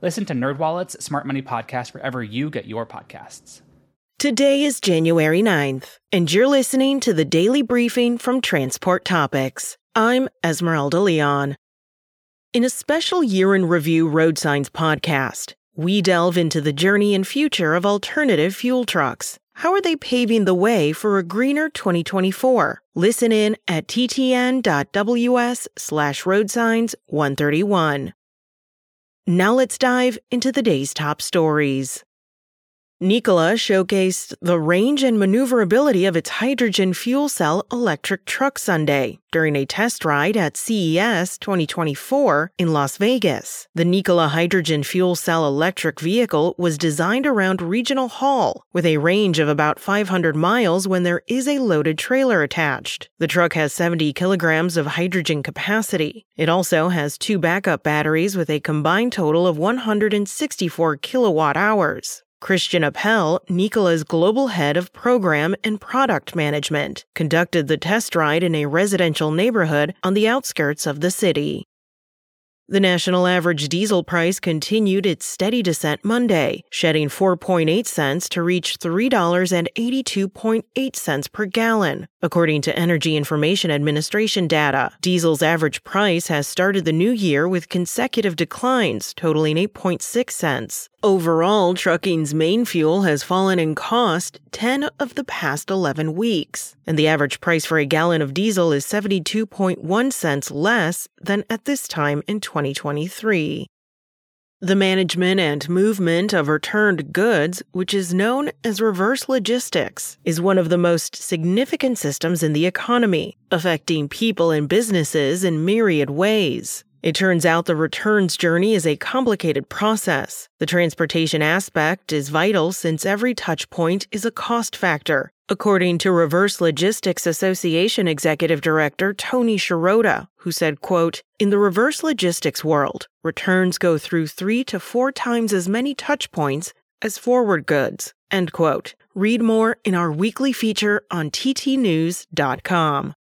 Listen to NerdWallet's Smart Money Podcast wherever you get your podcasts. Today is January 9th, and you're listening to the daily briefing from Transport Topics. I'm Esmeralda Leon. In a special year in review road signs podcast, we delve into the journey and future of alternative fuel trucks. How are they paving the way for a greener 2024? Listen in at ttn.ws slash road signs 131. Now let's dive into the day's top stories. Nikola showcased the range and maneuverability of its hydrogen fuel cell electric truck Sunday during a test ride at CES 2024 in Las Vegas. The Nikola hydrogen fuel cell electric vehicle was designed around Regional Haul with a range of about 500 miles when there is a loaded trailer attached. The truck has 70 kilograms of hydrogen capacity. It also has two backup batteries with a combined total of 164 kilowatt hours. Christian Appel, Nikola's global head of program and product management, conducted the test ride in a residential neighborhood on the outskirts of the city. The national average diesel price continued its steady descent Monday, shedding 4.8 cents to reach $3.82.8 cents per gallon. According to Energy Information Administration data, diesel's average price has started the new year with consecutive declines, totaling 8.6 cents. Overall, trucking's main fuel has fallen in cost 10 of the past 11 weeks, and the average price for a gallon of diesel is 72.1 cents less than at this time in 2023. The management and movement of returned goods, which is known as reverse logistics, is one of the most significant systems in the economy, affecting people and businesses in myriad ways. It turns out the returns journey is a complicated process. The transportation aspect is vital since every touch point is a cost factor, according to Reverse Logistics Association Executive Director Tony Sciarrotta, who said, quote, In the reverse logistics world, returns go through three to four times as many touch points as forward goods, end quote. Read more in our weekly feature on ttnews.com.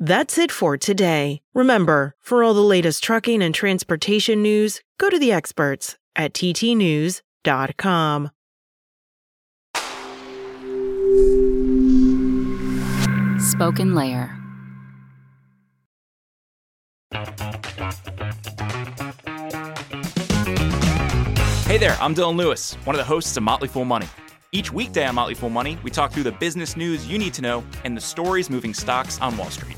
That's it for today. Remember, for all the latest trucking and transportation news, go to the experts at ttnews.com. Spoken Layer. Hey there, I'm Dylan Lewis, one of the hosts of Motley Fool Money. Each weekday on Motley Fool Money, we talk through the business news you need to know and the stories moving stocks on Wall Street.